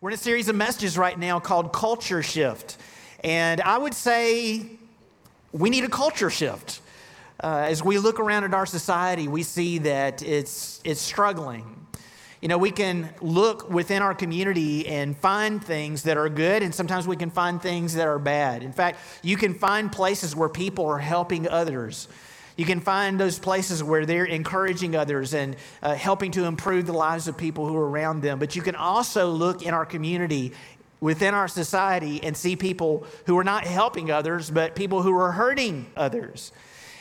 We're in a series of messages right now called Culture Shift. And I would say we need a culture shift. Uh, as we look around at our society, we see that it's, it's struggling. You know, we can look within our community and find things that are good, and sometimes we can find things that are bad. In fact, you can find places where people are helping others. You can find those places where they're encouraging others and uh, helping to improve the lives of people who are around them. But you can also look in our community, within our society, and see people who are not helping others, but people who are hurting others.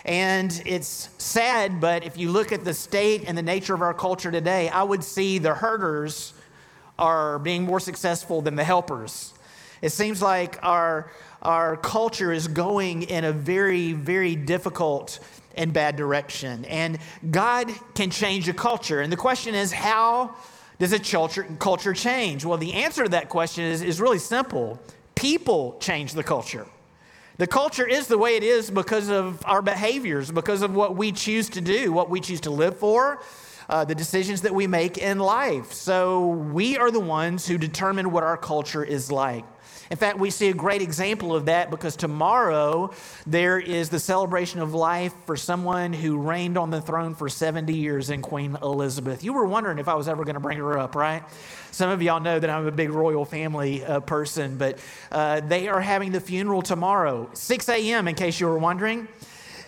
And it's sad, but if you look at the state and the nature of our culture today, I would see the hurters are being more successful than the helpers. It seems like our, our culture is going in a very, very difficult and bad direction. And God can change a culture. And the question is, how does a culture, culture change? Well, the answer to that question is, is really simple people change the culture. The culture is the way it is because of our behaviors, because of what we choose to do, what we choose to live for, uh, the decisions that we make in life. So we are the ones who determine what our culture is like. In fact, we see a great example of that because tomorrow there is the celebration of life for someone who reigned on the throne for 70 years in Queen Elizabeth. You were wondering if I was ever going to bring her up, right? Some of y'all know that I'm a big royal family uh, person, but uh, they are having the funeral tomorrow, 6 a.m., in case you were wondering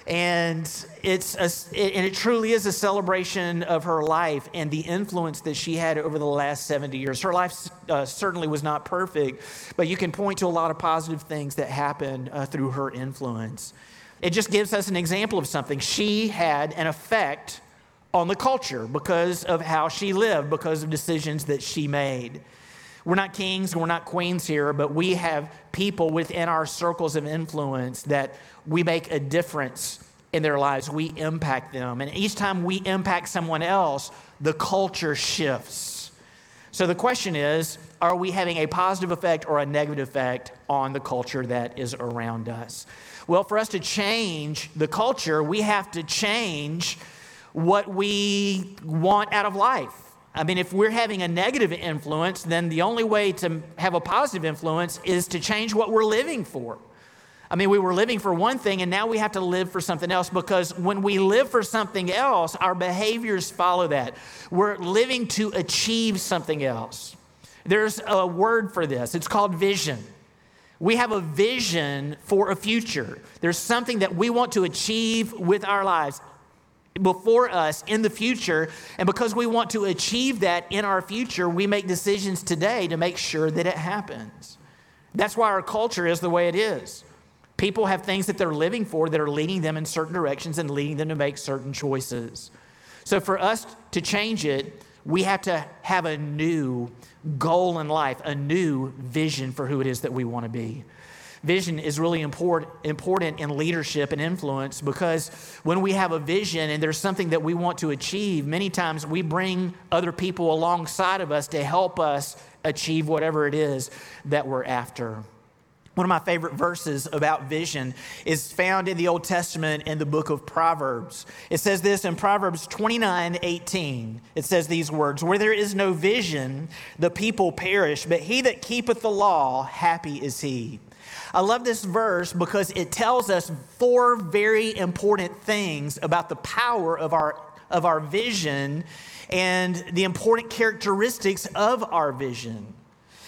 and it's a, and it truly is a celebration of her life and the influence that she had over the last 70 years. Her life uh, certainly was not perfect but you can point to a lot of positive things that happened uh, through her influence. It just gives us an example of something. She had an effect on the culture because of how she lived because of decisions that she made we're not kings and we're not queens here but we have people within our circles of influence that we make a difference in their lives. We impact them. And each time we impact someone else, the culture shifts. So the question is are we having a positive effect or a negative effect on the culture that is around us? Well, for us to change the culture, we have to change what we want out of life. I mean, if we're having a negative influence, then the only way to have a positive influence is to change what we're living for. I mean, we were living for one thing and now we have to live for something else because when we live for something else, our behaviors follow that. We're living to achieve something else. There's a word for this, it's called vision. We have a vision for a future. There's something that we want to achieve with our lives before us in the future. And because we want to achieve that in our future, we make decisions today to make sure that it happens. That's why our culture is the way it is. People have things that they're living for that are leading them in certain directions and leading them to make certain choices. So, for us to change it, we have to have a new goal in life, a new vision for who it is that we want to be. Vision is really important, important in leadership and influence because when we have a vision and there's something that we want to achieve, many times we bring other people alongside of us to help us achieve whatever it is that we're after. One of my favorite verses about vision is found in the Old Testament in the book of Proverbs. It says this in Proverbs 29 18. It says these words Where there is no vision, the people perish, but he that keepeth the law, happy is he. I love this verse because it tells us four very important things about the power of our, of our vision and the important characteristics of our vision.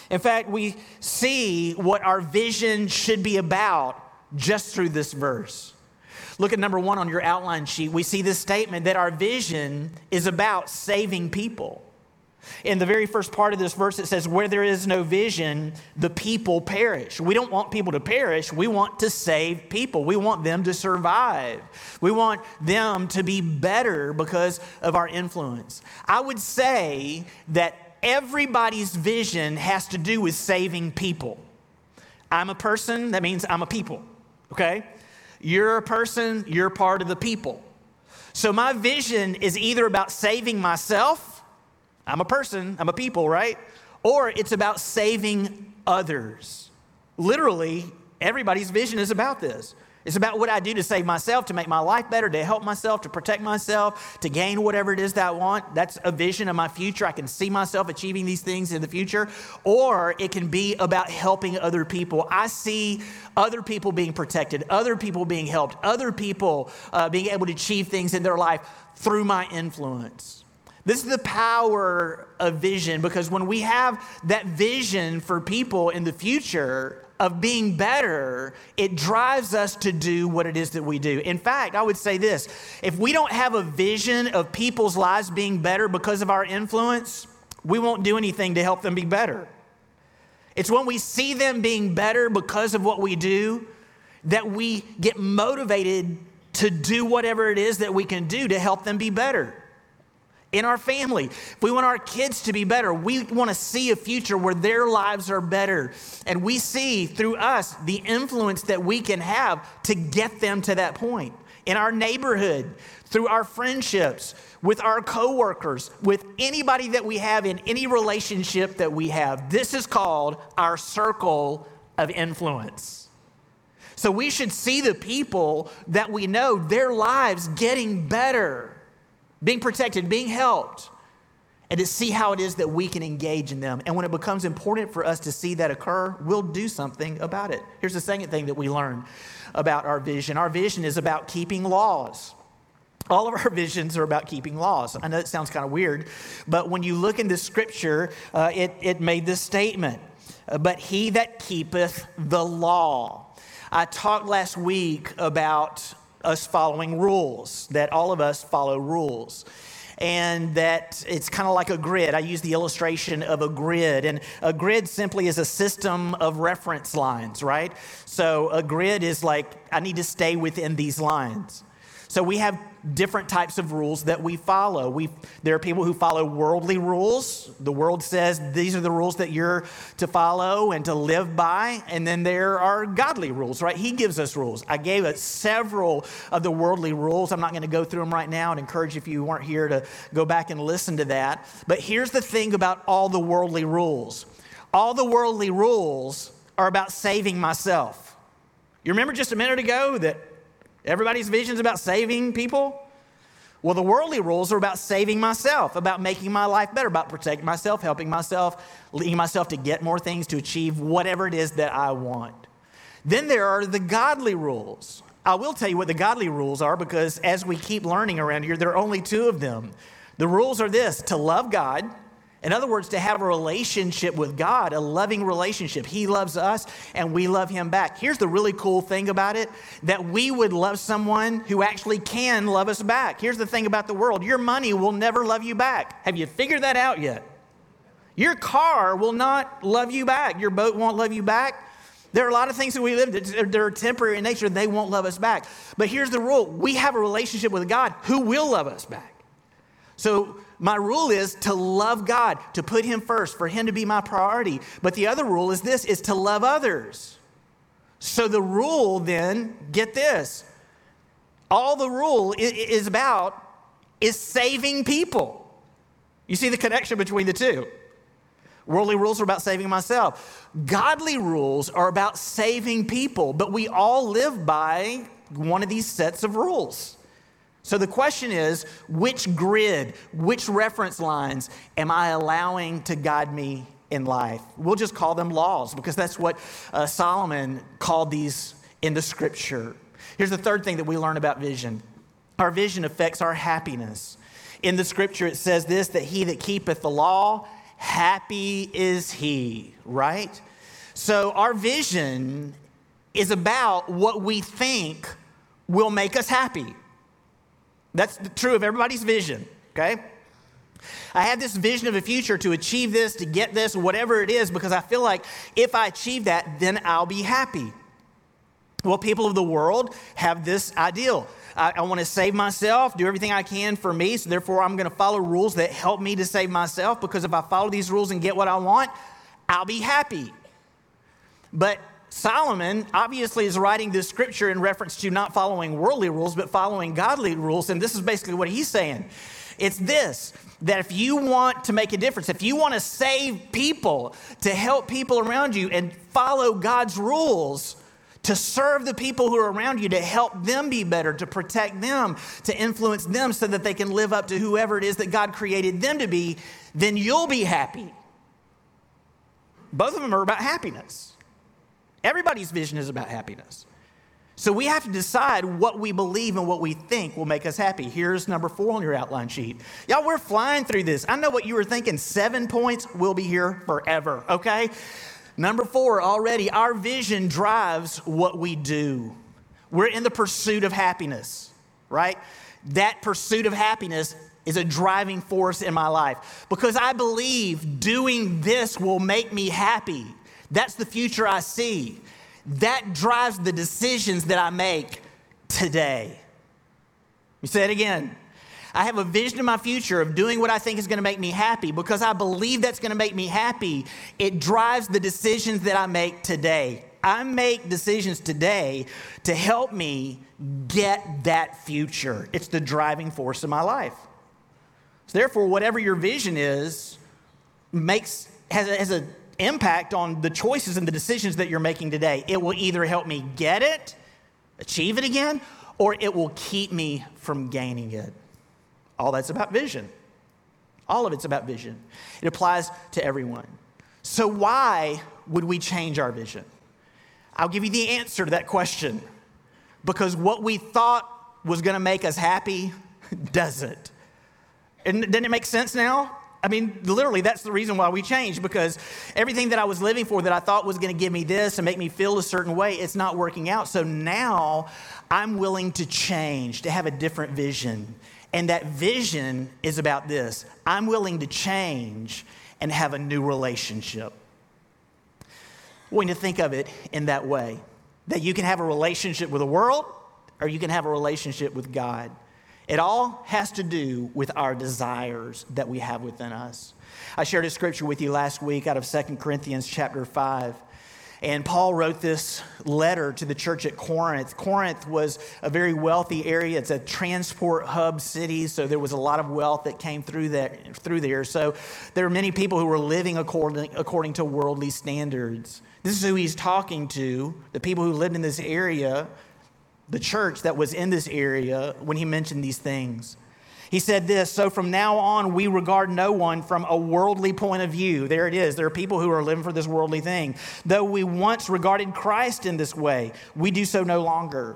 In fact, we see what our vision should be about just through this verse. Look at number one on your outline sheet. We see this statement that our vision is about saving people. In the very first part of this verse, it says, Where there is no vision, the people perish. We don't want people to perish. We want to save people. We want them to survive. We want them to be better because of our influence. I would say that everybody's vision has to do with saving people. I'm a person, that means I'm a people, okay? You're a person, you're part of the people. So my vision is either about saving myself, I'm a person, I'm a people, right? Or it's about saving others. Literally, everybody's vision is about this. It's about what I do to save myself, to make my life better, to help myself, to protect myself, to gain whatever it is that I want. That's a vision of my future. I can see myself achieving these things in the future. Or it can be about helping other people. I see other people being protected, other people being helped, other people uh, being able to achieve things in their life through my influence. This is the power of vision because when we have that vision for people in the future, of being better, it drives us to do what it is that we do. In fact, I would say this if we don't have a vision of people's lives being better because of our influence, we won't do anything to help them be better. It's when we see them being better because of what we do that we get motivated to do whatever it is that we can do to help them be better in our family. If we want our kids to be better, we want to see a future where their lives are better. And we see through us the influence that we can have to get them to that point. In our neighborhood, through our friendships, with our coworkers, with anybody that we have in any relationship that we have. This is called our circle of influence. So we should see the people that we know, their lives getting better being protected, being helped, and to see how it is that we can engage in them. And when it becomes important for us to see that occur, we'll do something about it. Here's the second thing that we learn about our vision our vision is about keeping laws. All of our visions are about keeping laws. I know it sounds kind of weird, but when you look into scripture, uh, it, it made this statement uh, But he that keepeth the law. I talked last week about us following rules, that all of us follow rules. And that it's kind of like a grid. I use the illustration of a grid. And a grid simply is a system of reference lines, right? So a grid is like, I need to stay within these lines. So we have different types of rules that we follow. We, there are people who follow worldly rules. The world says these are the rules that you're to follow and to live by. And then there are godly rules, right? He gives us rules. I gave us several of the worldly rules. I'm not going to go through them right now and encourage if you weren't here to go back and listen to that. But here's the thing about all the worldly rules all the worldly rules are about saving myself. You remember just a minute ago that Everybody's vision is about saving people. Well, the worldly rules are about saving myself, about making my life better, about protecting myself, helping myself, leading myself to get more things, to achieve whatever it is that I want. Then there are the godly rules. I will tell you what the godly rules are because as we keep learning around here, there are only two of them. The rules are this to love God in other words, to have a relationship with God, a loving relationship. He loves us and we love him back. Here's the really cool thing about it that we would love someone who actually can love us back. Here's the thing about the world your money will never love you back. Have you figured that out yet? Your car will not love you back, your boat won't love you back. There are a lot of things that we live that are temporary in nature, they won't love us back. But here's the rule we have a relationship with God who will love us back. So, my rule is to love God, to put Him first, for Him to be my priority. But the other rule is this is to love others. So the rule then, get this, all the rule is about is saving people. You see the connection between the two. Worldly rules are about saving myself. Godly rules are about saving people, but we all live by one of these sets of rules. So the question is which grid, which reference lines am I allowing to guide me in life? We'll just call them laws because that's what uh, Solomon called these in the scripture. Here's the third thing that we learn about vision our vision affects our happiness. In the scripture, it says this that he that keepeth the law, happy is he, right? So our vision is about what we think will make us happy. That's true of everybody's vision, okay? I have this vision of a future to achieve this, to get this, whatever it is, because I feel like if I achieve that, then I'll be happy. Well, people of the world have this ideal. I, I want to save myself, do everything I can for me, so therefore I'm going to follow rules that help me to save myself, because if I follow these rules and get what I want, I'll be happy. But Solomon obviously is writing this scripture in reference to not following worldly rules, but following godly rules. And this is basically what he's saying it's this that if you want to make a difference, if you want to save people, to help people around you and follow God's rules, to serve the people who are around you, to help them be better, to protect them, to influence them so that they can live up to whoever it is that God created them to be, then you'll be happy. Both of them are about happiness. Everybody's vision is about happiness. So we have to decide what we believe and what we think will make us happy. Here's number four on your outline sheet. Y'all, we're flying through this. I know what you were thinking. Seven points, we'll be here forever, okay? Number four, already, our vision drives what we do. We're in the pursuit of happiness, right? That pursuit of happiness is a driving force in my life because I believe doing this will make me happy. That's the future I see that drives the decisions that I make today. Me say it again. I have a vision of my future of doing what I think is going to make me happy because I believe that's going to make me happy. It drives the decisions that I make today. I make decisions today to help me get that future. It's the driving force of my life. So therefore, whatever your vision is, makes has has a impact on the choices and the decisions that you're making today. It will either help me get it, achieve it again, or it will keep me from gaining it. All that's about vision. All of it's about vision. It applies to everyone. So, why would we change our vision? I'll give you the answer to that question. Because what we thought was going to make us happy doesn't. And doesn't it make sense now? I mean, literally, that's the reason why we changed because everything that I was living for that I thought was going to give me this and make me feel a certain way, it's not working out. So now I'm willing to change, to have a different vision. And that vision is about this I'm willing to change and have a new relationship. We you to think of it in that way that you can have a relationship with the world or you can have a relationship with God. It all has to do with our desires that we have within us. I shared a scripture with you last week out of 2 Corinthians chapter 5. And Paul wrote this letter to the church at Corinth. Corinth was a very wealthy area. It's a transport hub city, so there was a lot of wealth that came through that through there. So there are many people who were living according, according to worldly standards. This is who he's talking to, the people who lived in this area the church that was in this area when he mentioned these things. He said this So from now on, we regard no one from a worldly point of view. There it is. There are people who are living for this worldly thing. Though we once regarded Christ in this way, we do so no longer.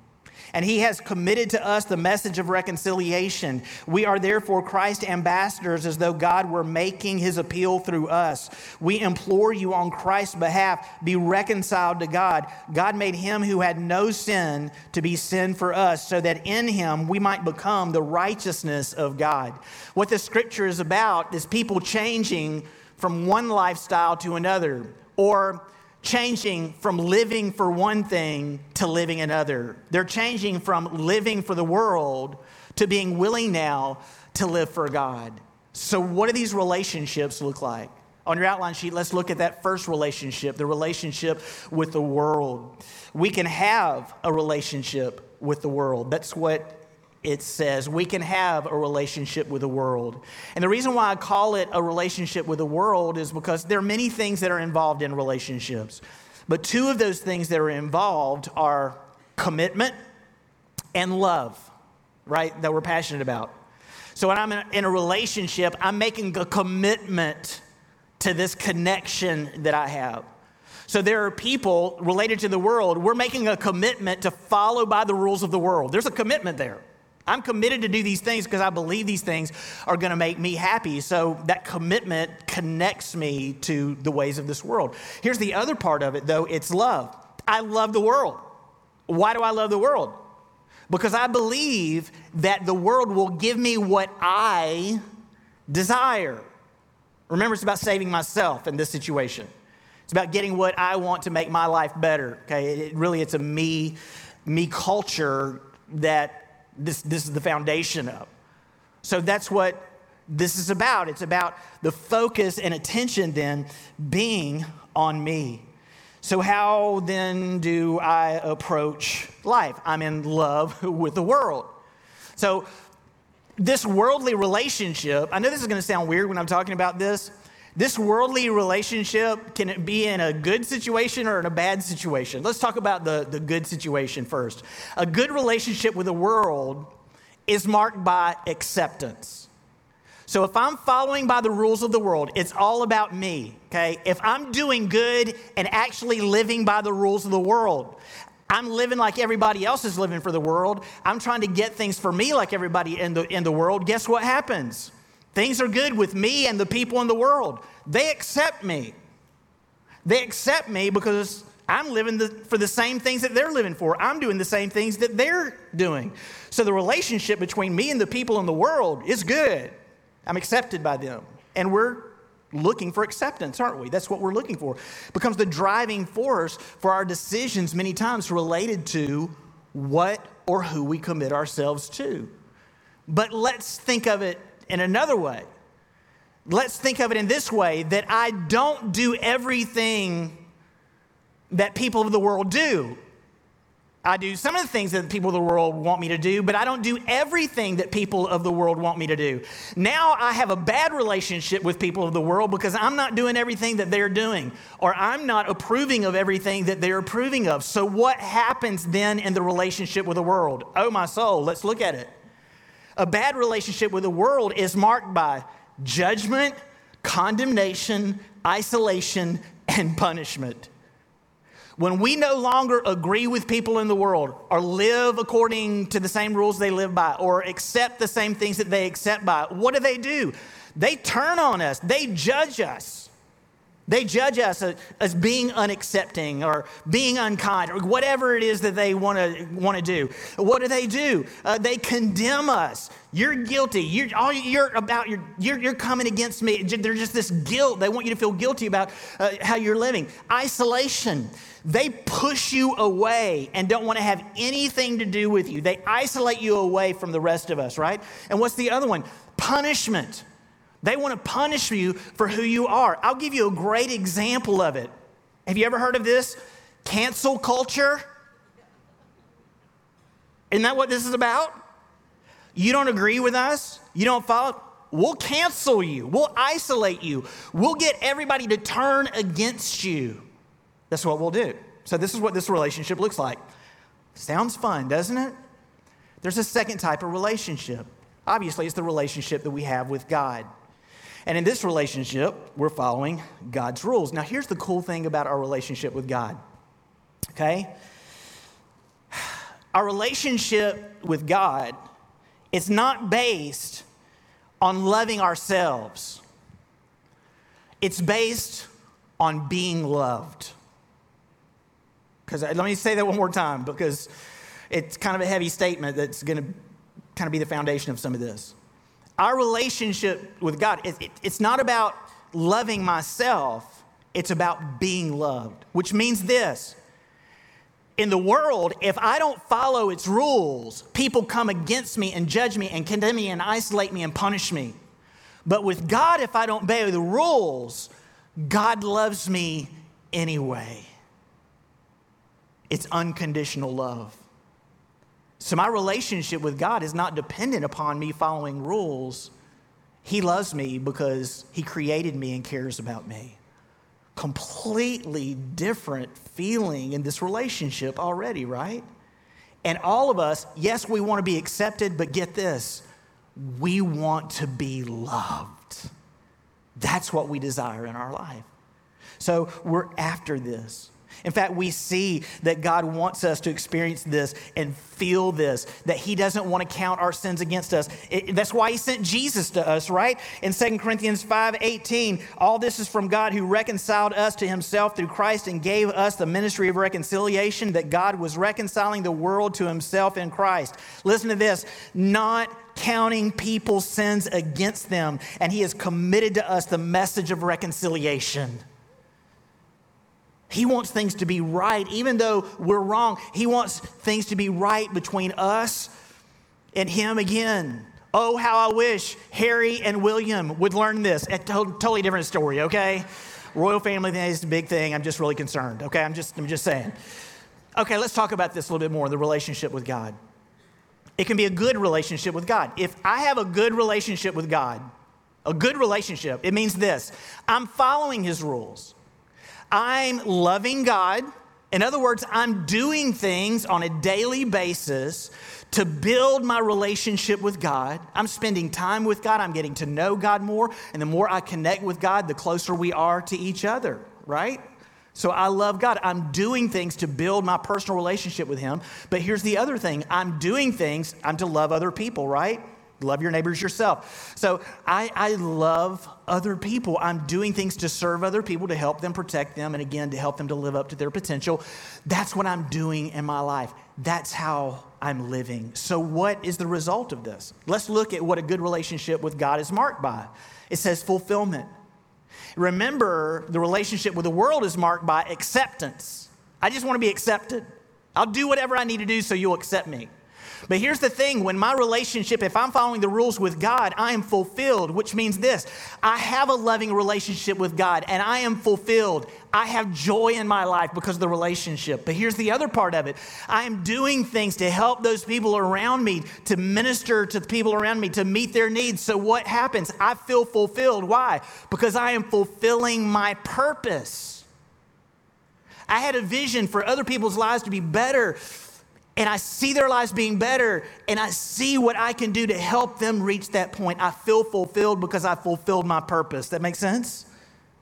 and he has committed to us the message of reconciliation. We are therefore Christ's ambassadors as though God were making his appeal through us. We implore you on Christ's behalf, be reconciled to God. God made him who had no sin to be sin for us, so that in him we might become the righteousness of God. What the scripture is about is people changing from one lifestyle to another, or changing from living for one thing to living another. They're changing from living for the world to being willing now to live for God. So, what do these relationships look like? On your outline sheet, let's look at that first relationship, the relationship with the world. We can have a relationship with the world. That's what it says we can have a relationship with the world. And the reason why I call it a relationship with the world is because there are many things that are involved in relationships. But two of those things that are involved are commitment and love, right? That we're passionate about. So when I'm in a relationship, I'm making a commitment to this connection that I have. So there are people related to the world, we're making a commitment to follow by the rules of the world. There's a commitment there. I'm committed to do these things because I believe these things are going to make me happy. So that commitment connects me to the ways of this world. Here's the other part of it, though it's love. I love the world. Why do I love the world? Because I believe that the world will give me what I desire. Remember, it's about saving myself in this situation. It's about getting what I want to make my life better. Okay, it really, it's a me, me culture that this, this is the foundation of. So that's what this is about. It's about the focus and attention then being on me. So, how then do I approach life? I'm in love with the world. So, this worldly relationship, I know this is going to sound weird when I'm talking about this. This worldly relationship can it be in a good situation or in a bad situation? Let's talk about the, the good situation first. A good relationship with the world is marked by acceptance. So if I'm following by the rules of the world, it's all about me, okay? If I'm doing good and actually living by the rules of the world, I'm living like everybody else is living for the world. I'm trying to get things for me like everybody in the, in the world. Guess what happens? Things are good with me and the people in the world. They accept me. They accept me because I'm living the, for the same things that they're living for. I'm doing the same things that they're doing. So the relationship between me and the people in the world is good. I'm accepted by them. And we're looking for acceptance, aren't we? That's what we're looking for. Becomes the driving force for our decisions many times related to what or who we commit ourselves to. But let's think of it in another way. Let's think of it in this way that I don't do everything that people of the world do. I do some of the things that people of the world want me to do, but I don't do everything that people of the world want me to do. Now I have a bad relationship with people of the world because I'm not doing everything that they're doing, or I'm not approving of everything that they're approving of. So, what happens then in the relationship with the world? Oh, my soul, let's look at it. A bad relationship with the world is marked by judgment, condemnation, isolation, and punishment. When we no longer agree with people in the world or live according to the same rules they live by or accept the same things that they accept by, what do they do? They turn on us, they judge us. They judge us as being unaccepting or being unkind or whatever it is that they want to want to do. What do they do? Uh, they condemn us. You're guilty. You're all you're about. You're, you're, you're coming against me. There's just this guilt. They want you to feel guilty about uh, how you're living. Isolation. They push you away and don't want to have anything to do with you. They isolate you away from the rest of us, right? And what's the other one? Punishment. They want to punish you for who you are. I'll give you a great example of it. Have you ever heard of this? Cancel culture? Isn't that what this is about? You don't agree with us? You don't follow? We'll cancel you. We'll isolate you. We'll get everybody to turn against you. That's what we'll do. So, this is what this relationship looks like. Sounds fun, doesn't it? There's a second type of relationship. Obviously, it's the relationship that we have with God. And in this relationship, we're following God's rules. Now, here's the cool thing about our relationship with God, okay? Our relationship with God is not based on loving ourselves, it's based on being loved. Because uh, let me say that one more time because it's kind of a heavy statement that's going to kind of be the foundation of some of this. Our relationship with God, it, it, it's not about loving myself, it's about being loved, which means this. In the world, if I don't follow its rules, people come against me and judge me and condemn me and isolate me and punish me. But with God, if I don't obey the rules, God loves me anyway. It's unconditional love. So my relationship with God is not dependent upon me following rules. He loves me because He created me and cares about me. Completely different feeling in this relationship already, right? And all of us, yes, we want to be accepted, but get this we want to be loved. That's what we desire in our life. So we're after this. In fact, we see that God wants us to experience this and feel this, that He doesn't want to count our sins against us. It, that's why He sent Jesus to us, right? In 2 Corinthians 5 18, all this is from God who reconciled us to Himself through Christ and gave us the ministry of reconciliation, that God was reconciling the world to Himself in Christ. Listen to this not counting people's sins against them, and He has committed to us the message of reconciliation. He wants things to be right, even though we're wrong. He wants things to be right between us and Him again. Oh, how I wish Harry and William would learn this. A totally different story, okay? royal family thing is a big thing. I'm just really concerned. Okay, I'm just, I'm just saying. Okay, let's talk about this a little bit more the relationship with God. It can be a good relationship with God. If I have a good relationship with God, a good relationship, it means this I'm following His rules. I'm loving God. In other words, I'm doing things on a daily basis to build my relationship with God. I'm spending time with God. I'm getting to know God more. And the more I connect with God, the closer we are to each other, right? So I love God. I'm doing things to build my personal relationship with Him. But here's the other thing I'm doing things, I'm to love other people, right? Love your neighbors yourself. So I, I love other people. I'm doing things to serve other people, to help them, protect them, and again, to help them to live up to their potential. That's what I'm doing in my life. That's how I'm living. So, what is the result of this? Let's look at what a good relationship with God is marked by. It says fulfillment. Remember, the relationship with the world is marked by acceptance. I just want to be accepted. I'll do whatever I need to do so you'll accept me. But here's the thing when my relationship, if I'm following the rules with God, I am fulfilled, which means this I have a loving relationship with God and I am fulfilled. I have joy in my life because of the relationship. But here's the other part of it I am doing things to help those people around me, to minister to the people around me, to meet their needs. So what happens? I feel fulfilled. Why? Because I am fulfilling my purpose. I had a vision for other people's lives to be better and I see their lives being better and I see what I can do to help them reach that point. I feel fulfilled because I fulfilled my purpose. That makes sense?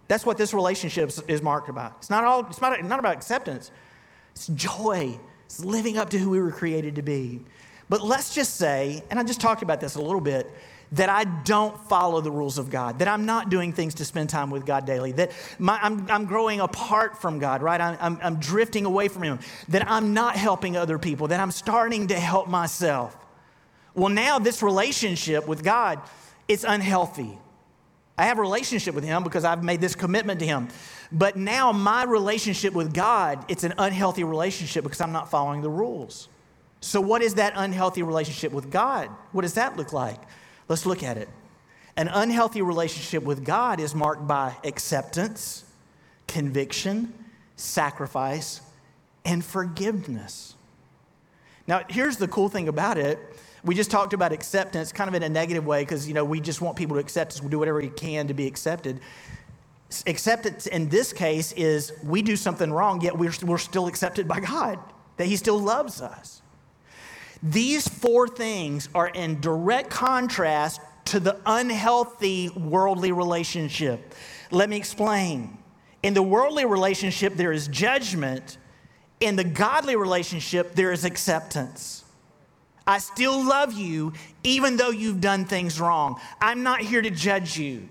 That's what this relationship is marked about. It's not all it's not, not about acceptance. It's joy. It's living up to who we were created to be. But let's just say, and I just talked about this a little bit, that I don't follow the rules of God, that I'm not doing things to spend time with God daily, that my, I'm, I'm growing apart from God, right? I'm, I'm, I'm drifting away from Him, that I'm not helping other people, that I'm starting to help myself. Well, now this relationship with God, it's unhealthy. I have a relationship with Him because I've made this commitment to Him. But now my relationship with God, it's an unhealthy relationship because I'm not following the rules. So, what is that unhealthy relationship with God? What does that look like? Let's look at it. An unhealthy relationship with God is marked by acceptance, conviction, sacrifice, and forgiveness. Now, here's the cool thing about it. We just talked about acceptance kind of in a negative way because, you know, we just want people to accept us. We do whatever we can to be accepted. Acceptance in this case is we do something wrong, yet we're, we're still accepted by God, that He still loves us. These four things are in direct contrast to the unhealthy worldly relationship. Let me explain. In the worldly relationship, there is judgment. In the godly relationship, there is acceptance. I still love you even though you've done things wrong. I'm not here to judge you.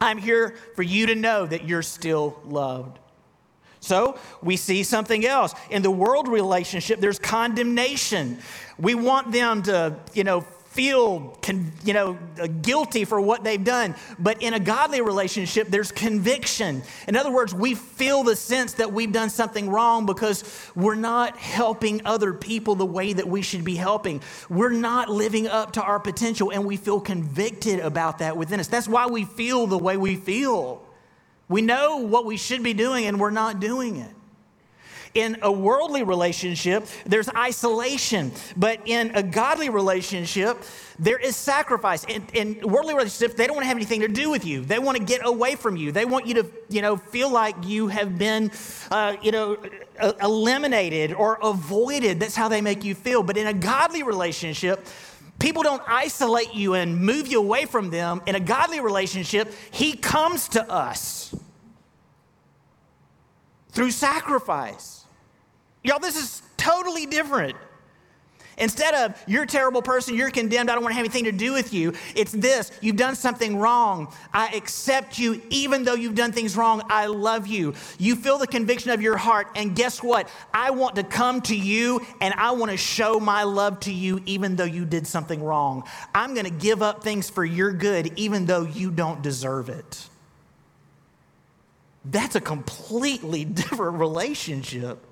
I'm here for you to know that you're still loved. So we see something else. In the world relationship, there's condemnation. We want them to, you know, feel, you know, uh, guilty for what they've done. But in a godly relationship, there's conviction. In other words, we feel the sense that we've done something wrong because we're not helping other people the way that we should be helping. We're not living up to our potential, and we feel convicted about that within us. That's why we feel the way we feel. We know what we should be doing and we're not doing it. In a worldly relationship, there's isolation, but in a godly relationship, there is sacrifice. In, in worldly relationships, they don't want to have anything to do with you. They want to get away from you. They want you to, you know, feel like you have been, uh, you know, eliminated or avoided. That's how they make you feel. But in a godly relationship, People don't isolate you and move you away from them. In a godly relationship, He comes to us through sacrifice. Y'all, this is totally different. Instead of, you're a terrible person, you're condemned, I don't want to have anything to do with you, it's this you've done something wrong. I accept you even though you've done things wrong. I love you. You feel the conviction of your heart, and guess what? I want to come to you and I want to show my love to you even though you did something wrong. I'm going to give up things for your good even though you don't deserve it. That's a completely different relationship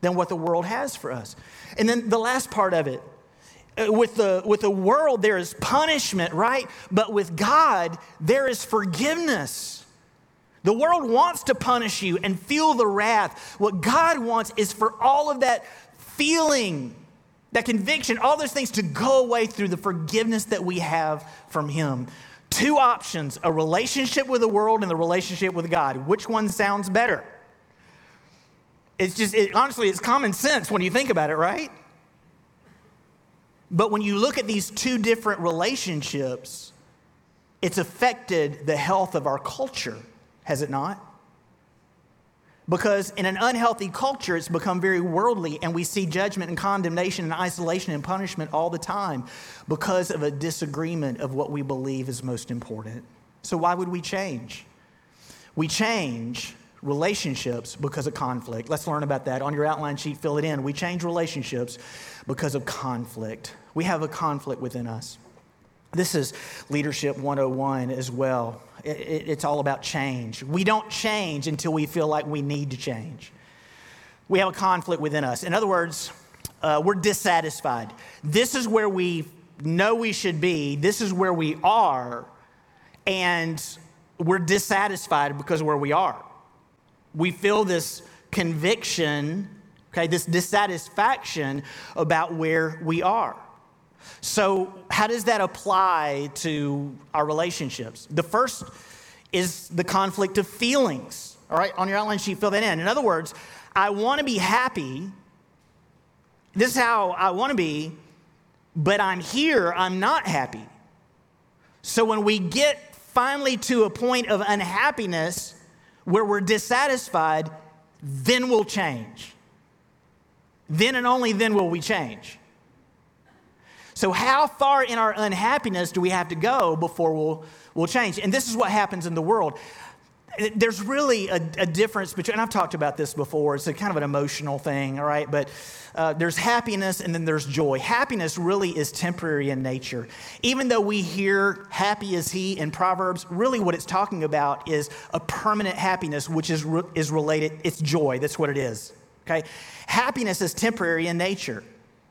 than what the world has for us. And then the last part of it, uh, with the, with the world, there is punishment, right? But with God, there is forgiveness. The The world wants to punish you and feel the wrath. What God wants is for all of that feeling, that conviction, all those things to go away through the forgiveness that we have from Him. Two options a relationship with the world and the relationship with God. Which one sounds better? It's just, it, honestly, it's common sense when you think about it, right? But when you look at these two different relationships, it's affected the health of our culture, has it not? Because in an unhealthy culture, it's become very worldly, and we see judgment and condemnation and isolation and punishment all the time because of a disagreement of what we believe is most important. So, why would we change? We change relationships because of conflict. Let's learn about that. On your outline sheet, fill it in. We change relationships because of conflict. We have a conflict within us. This is Leadership 101 as well. It, it, it's all about change. We don't change until we feel like we need to change. We have a conflict within us. In other words, uh, we're dissatisfied. This is where we know we should be, this is where we are, and we're dissatisfied because where we are we feel this conviction, okay, this dissatisfaction about where we are. So, how does that apply to our relationships? The first is the conflict of feelings. All right, on your outline sheet, fill that in. In other words, I want to be happy. This is how I want to be, but I'm here, I'm not happy. So, when we get finally to a point of unhappiness, where we're dissatisfied, then we'll change. Then and only then will we change. So, how far in our unhappiness do we have to go before we'll, we'll change? And this is what happens in the world there's really a, a, difference between, and I've talked about this before, it's a kind of an emotional thing, all right? But uh, there's happiness and then there's joy. Happiness really is temporary in nature. Even though we hear happy is he in Proverbs, really what it's talking about is a permanent happiness, which is, re- is related, it's joy. That's what it is, okay? Happiness is temporary in nature.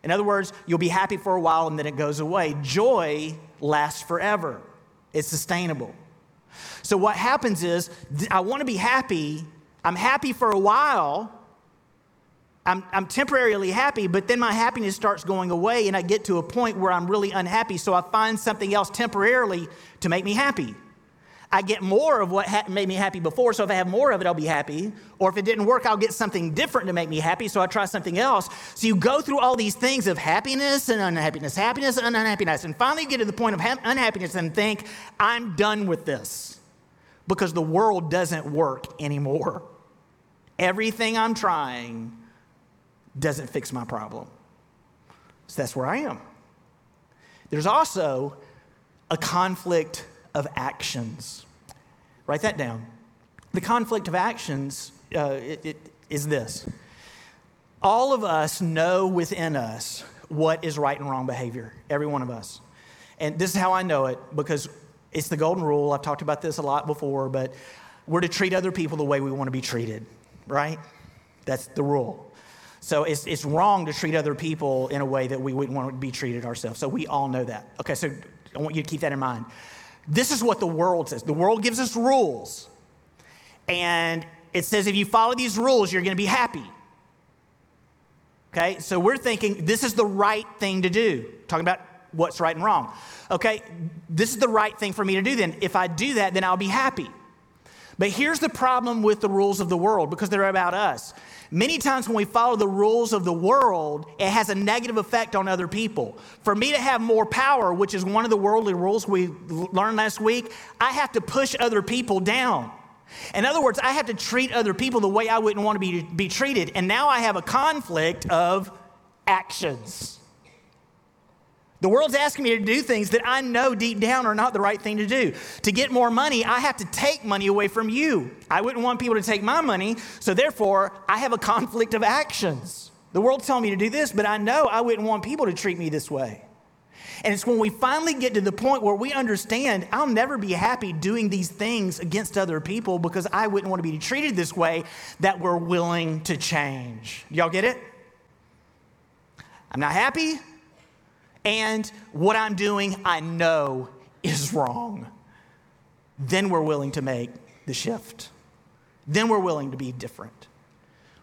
In other words, you'll be happy for a while and then it goes away. Joy lasts forever, it's sustainable. So what happens is, I want to be happy. I'm happy for a while. I'm, I'm temporarily happy, but then my happiness starts going away, and I get to a point where I'm really unhappy. So I find something else temporarily to make me happy. I get more of what ha- made me happy before, so if I have more of it, I'll be happy. Or if it didn't work, I'll get something different to make me happy, so I try something else. So you go through all these things of happiness and unhappiness, happiness and unhappiness, and finally you get to the point of ha- unhappiness and think, I'm done with this because the world doesn't work anymore. Everything I'm trying doesn't fix my problem. So that's where I am. There's also a conflict of actions. Write that down. The conflict of actions uh, it, it is this all of us know within us what is right and wrong behavior, every one of us. And this is how I know it because it's the golden rule. I've talked about this a lot before, but we're to treat other people the way we want to be treated, right? That's the rule. So it's, it's wrong to treat other people in a way that we wouldn't want to be treated ourselves. So we all know that. Okay, so I want you to keep that in mind. This is what the world says. The world gives us rules. And it says if you follow these rules, you're going to be happy. Okay, so we're thinking this is the right thing to do. Talking about what's right and wrong. Okay, this is the right thing for me to do then. If I do that, then I'll be happy. But here's the problem with the rules of the world because they're about us. Many times when we follow the rules of the world, it has a negative effect on other people. For me to have more power, which is one of the worldly rules we learned last week, I have to push other people down. In other words, I have to treat other people the way I wouldn't want to be, be treated. And now I have a conflict of actions. The world's asking me to do things that I know deep down are not the right thing to do. To get more money, I have to take money away from you. I wouldn't want people to take my money, so therefore, I have a conflict of actions. The world's telling me to do this, but I know I wouldn't want people to treat me this way. And it's when we finally get to the point where we understand I'll never be happy doing these things against other people because I wouldn't want to be treated this way that we're willing to change. Y'all get it? I'm not happy and what I'm doing I know is wrong, then we're willing to make the shift. then we're willing to be different.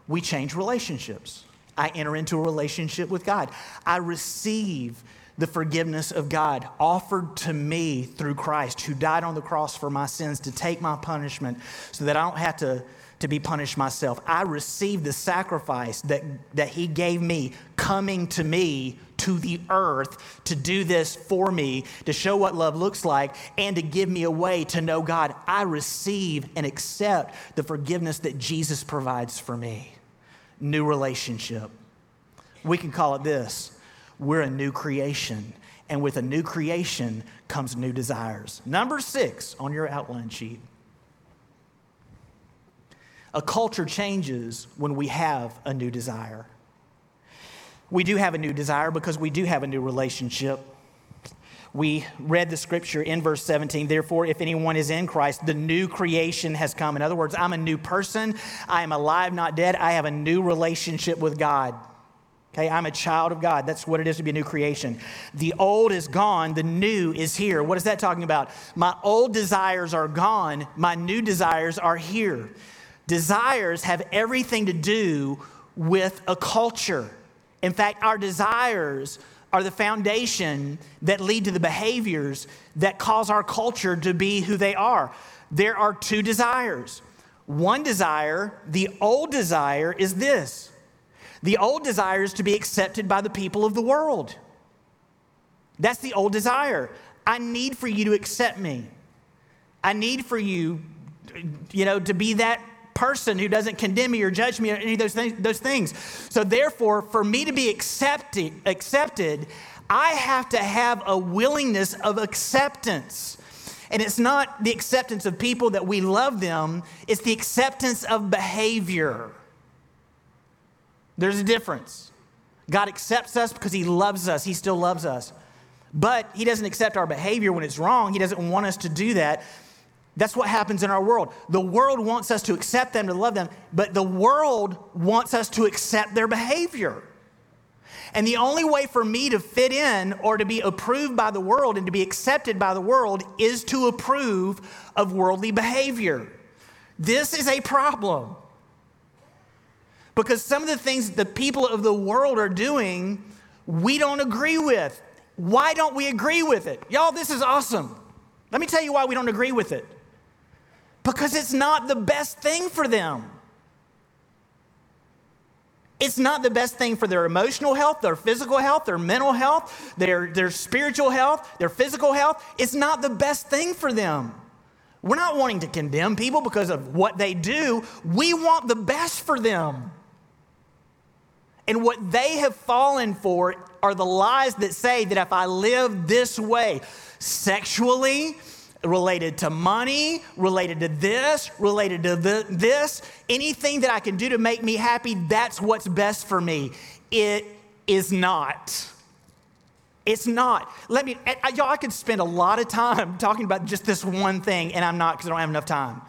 We change relationships. I enter into a relationship with God. I receive the forgiveness of God offered to me through Christ, who died on the cross for my sins to take my punishment so that I don't have to, to be punished myself. I receive the sacrifice that, that He gave me coming to me to the earth to do this for me, to show what love looks like, and to give me a way to know God. I receive and accept the forgiveness that Jesus provides for me. New relationship. We can call it this we're a new creation. And with a new creation comes new desires. Number six on your outline sheet. A culture changes when we have a new desire. We do have a new desire because we do have a new relationship. We read the scripture in verse 17. Therefore, if anyone is in Christ, the new creation has come. In other words, I'm a new person. I am alive, not dead. I have a new relationship with God. Okay, I'm a child of God. That's what it is to be a new creation. The old is gone, the new is here. What is that talking about? My old desires are gone, my new desires are here. Desires have everything to do with a culture. In fact, our desires are the foundation that lead to the behaviors that cause our culture to be who they are. There are two desires. One desire, the old desire, is this the old desire is to be accepted by the people of the world. That's the old desire. I need for you to accept me. I need for you, you know, to be that person who doesn't condemn me or judge me or any of those things. Those things. So therefore, for me to be accepted, accepted, I have to have a willingness of acceptance. And it's not the acceptance of people that we love them, it's the acceptance of behavior. There's a difference. God accepts us because He loves us, He still loves us. But He doesn't accept our behavior when it's wrong. He doesn't want us to do that. That's what happens in our world. The world wants us to accept them, to love them, but the world wants us to accept their behavior. And the only way for me to fit in or to be approved by the world and to be accepted by the world is to approve of worldly behavior. This is a problem. Because some of the things the people of the world are doing, we don't agree with. Why don't we agree with it? Y'all, this is awesome. Let me tell you why we don't agree with it. Because it's not the best thing for them. It's not the best thing for their emotional health, their physical health, their mental health, their, their spiritual health, their physical health. It's not the best thing for them. We're not wanting to condemn people because of what they do. We want the best for them. And what they have fallen for are the lies that say that if I live this way, sexually, related to money, related to this, related to the, this, anything that I can do to make me happy, that's what's best for me. It is not. It's not. Let me, uh, y'all, I could spend a lot of time talking about just this one thing, and I'm not because I don't have enough time.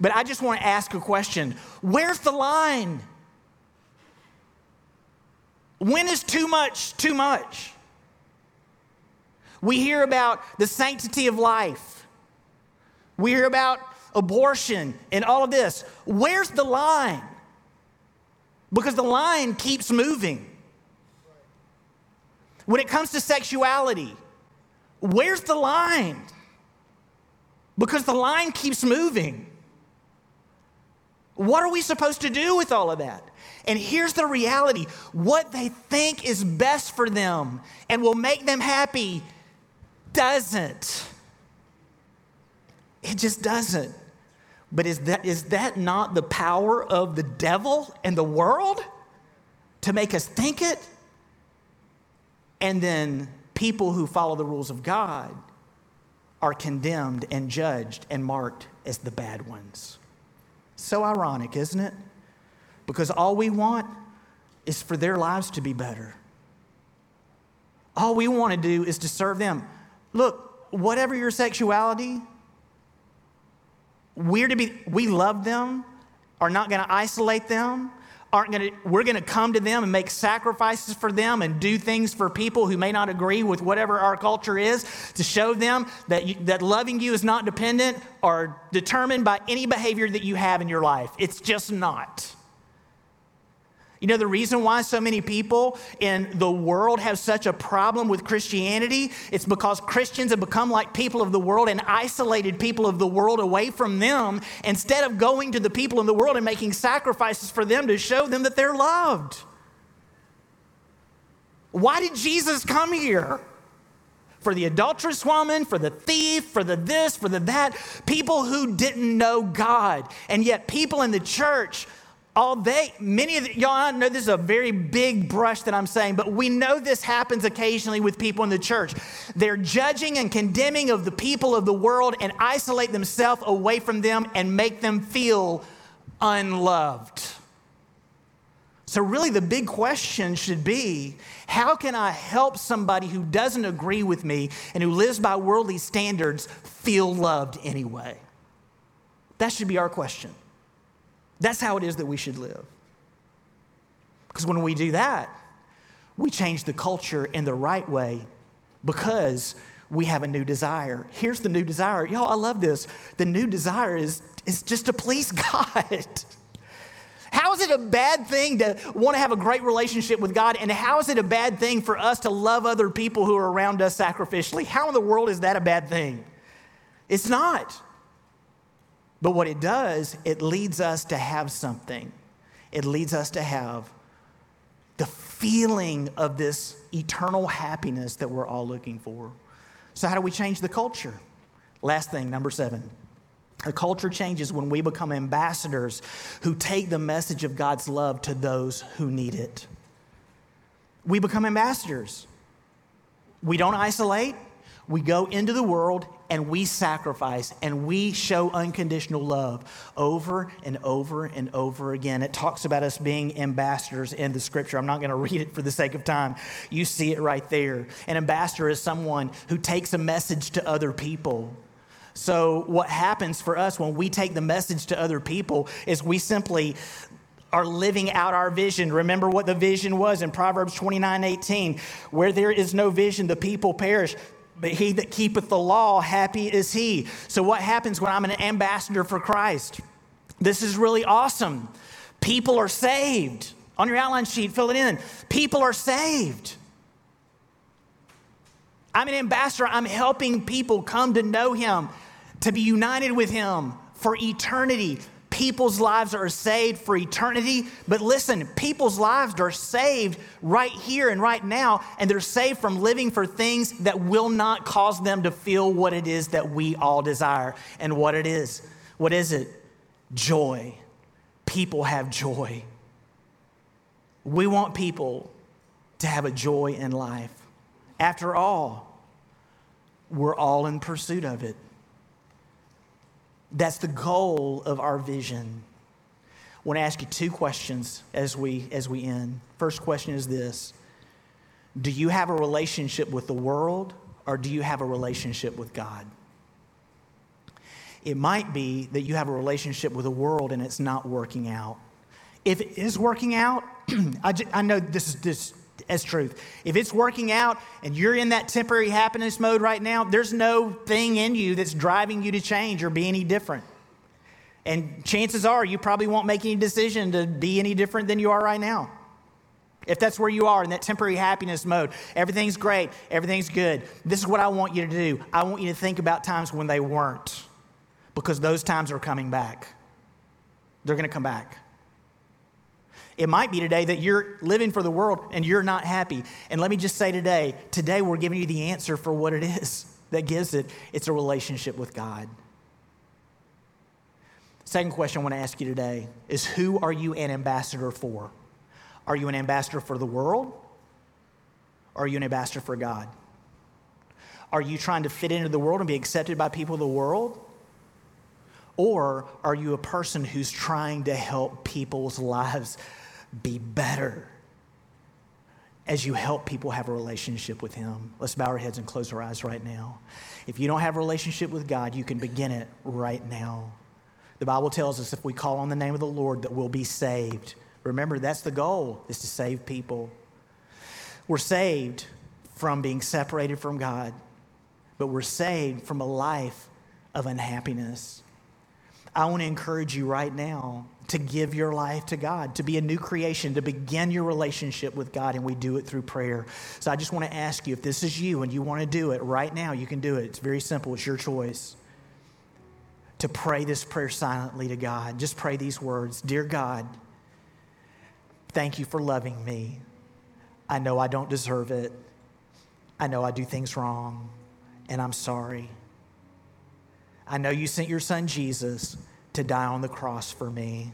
But I just want to ask a question Where's the line? When is too much too much? We hear about the sanctity of life. We hear about abortion and all of this. Where's the line? Because the line keeps moving. When it comes to sexuality, where's the line? Because the line keeps moving. What are we supposed to do with all of that? And here's the reality what they think is best for them and will make them happy doesn't. It just doesn't. But is that, is that not the power of the devil and the world to make us think it? And then people who follow the rules of God are condemned and judged and marked as the bad ones. So ironic, isn't it? because all we want is for their lives to be better. All we want to do is to serve them. Look, whatever your sexuality, we're to be, we love them, are not going to isolate them, aren't going to, we're going to come to them and make sacrifices for them and do things for people who may not agree with whatever our culture is to show them that, you, that loving you is not dependent or determined by any behavior that you have in your life. It's just not. You know, the reason why so many people in the world have such a problem with Christianity? It's because Christians have become like people of the world and isolated people of the world away from them instead of going to the people in the world and making sacrifices for them to show them that they're loved. Why did Jesus come here? For the adulterous woman, for the thief, for the this, for the that, people who didn't know God. And yet, people in the church all they, many of the, y'all I know this is a very big brush that I'm saying, but we know this happens occasionally with people in the church. They're judging and condemning of the people of the world and isolate themselves away from them and make them feel unloved. So, really, the big question should be how can I help somebody who doesn't agree with me and who lives by worldly standards feel loved anyway? That should be our question. That's how it is that we should live. Because when we do that, we change the culture in the right way because we have a new desire. Here's the new desire. Y'all, I love this. The new desire is, is just to please God. How is it a bad thing to want to have a great relationship with God? And how is it a bad thing for us to love other people who are around us sacrificially? How in the world is that a bad thing? It's not. But what it does, it leads us to have something. It leads us to have the feeling of this eternal happiness that we're all looking for. So, how do we change the culture? Last thing, number seven. The culture changes when we become ambassadors who take the message of God's love to those who need it. We become ambassadors. We don't isolate, we go into the world and we sacrifice and we show unconditional love over and over and over again. It talks about us being ambassadors in the scripture. I'm not going to read it for the sake of time. You see it right there. An ambassador is someone who takes a message to other people. So, what happens for us when we take the message to other people is we simply are living out our vision. Remember what the vision was in Proverbs 29 18. Where there is no vision, the people perish. But he that keepeth the law, happy is he. So, what happens when I'm an ambassador for Christ? This is really awesome. People are saved. On your outline sheet, fill it in. People are saved. I'm an ambassador. I'm helping people come to know him, to be united with him for eternity people's lives are saved for eternity. But listen, people's lives are saved right here and right now, and they're saved from living for things that will not cause them to feel what it is that we all desire. And what it is. What is it? Joy. People have joy. We want people to have a joy in life. After all, we're all in pursuit of it. That's the goal of our vision. I want to ask you two questions as we as we end. First question is this. Do you have a relationship with the world or do you have a relationship with God? It might be that you have a relationship with the world and it's not working out. If it is working out, I, just, I know this is this as truth. If it's working out and you're in that temporary happiness mode right now, there's no thing in you that's driving you to change or be any different. And chances are you probably won't make any decision to be any different than you are right now. If that's where you are in that temporary happiness mode, everything's great, everything's good. This is what I want you to do. I want you to think about times when they weren't, because those times are coming back. They're going to come back. It might be today that you're living for the world and you're not happy. And let me just say today, today we're giving you the answer for what it is that gives it. It's a relationship with God. Second question I want to ask you today is who are you an ambassador for? Are you an ambassador for the world? Or are you an ambassador for God? Are you trying to fit into the world and be accepted by people of the world? Or are you a person who's trying to help people's lives be better as you help people have a relationship with Him. Let's bow our heads and close our eyes right now. If you don't have a relationship with God, you can begin it right now. The Bible tells us if we call on the name of the Lord that we'll be saved. Remember, that's the goal, is to save people. We're saved from being separated from God, but we're saved from a life of unhappiness. I want to encourage you right now to give your life to God, to be a new creation, to begin your relationship with God, and we do it through prayer. So I just want to ask you if this is you and you want to do it right now, you can do it. It's very simple, it's your choice. To pray this prayer silently to God. Just pray these words Dear God, thank you for loving me. I know I don't deserve it. I know I do things wrong, and I'm sorry. I know you sent your son Jesus to die on the cross for me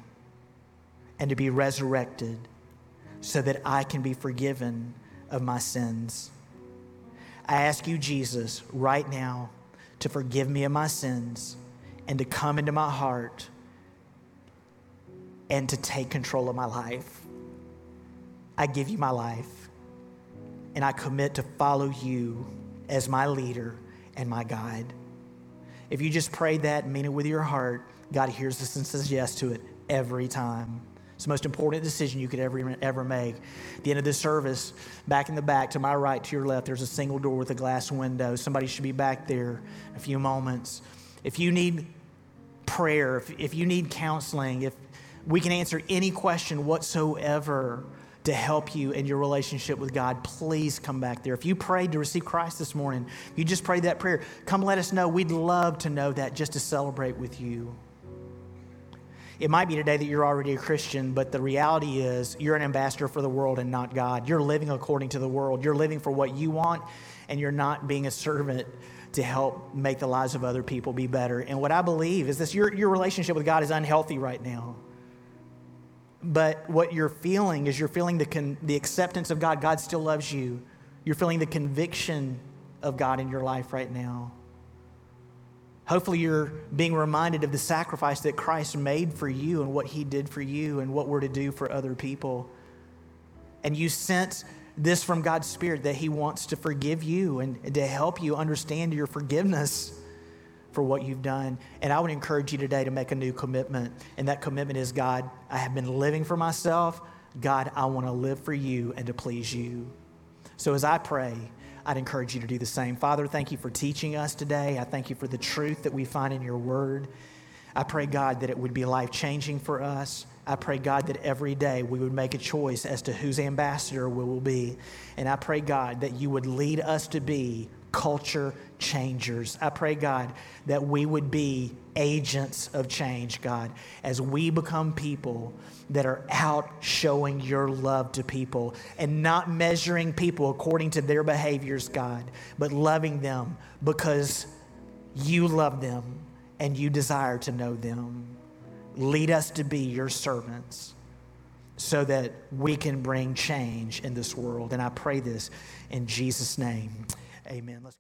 and to be resurrected so that I can be forgiven of my sins. I ask you, Jesus, right now to forgive me of my sins and to come into my heart and to take control of my life. I give you my life and I commit to follow you as my leader and my guide. If you just pray that mean it with your heart, God hears this and says yes to it every time. It's the most important decision you could ever, ever make. At the end of this service, back in the back, to my right, to your left, there's a single door with a glass window. Somebody should be back there a few moments. If you need prayer, if, if you need counseling, if we can answer any question whatsoever to help you in your relationship with God, please come back there. If you prayed to receive Christ this morning, you just prayed that prayer, come let us know. We'd love to know that just to celebrate with you. It might be today that you're already a Christian, but the reality is you're an ambassador for the world and not God. You're living according to the world. You're living for what you want, and you're not being a servant to help make the lives of other people be better. And what I believe is this your, your relationship with God is unhealthy right now. But what you're feeling is you're feeling the, con, the acceptance of God. God still loves you. You're feeling the conviction of God in your life right now. Hopefully, you're being reminded of the sacrifice that Christ made for you and what he did for you and what we're to do for other people. And you sense this from God's Spirit that he wants to forgive you and to help you understand your forgiveness for what you've done. And I would encourage you today to make a new commitment. And that commitment is God, I have been living for myself. God, I want to live for you and to please you. So as I pray, I'd encourage you to do the same. Father, thank you for teaching us today. I thank you for the truth that we find in your word. I pray, God, that it would be life changing for us. I pray, God, that every day we would make a choice as to whose ambassador we will be. And I pray, God, that you would lead us to be culture changers. I pray, God, that we would be agents of change, God, as we become people that are out showing your love to people and not measuring people according to their behaviors, God, but loving them because you love them and you desire to know them. Lead us to be your servants so that we can bring change in this world. And I pray this in Jesus' name. Amen. Let's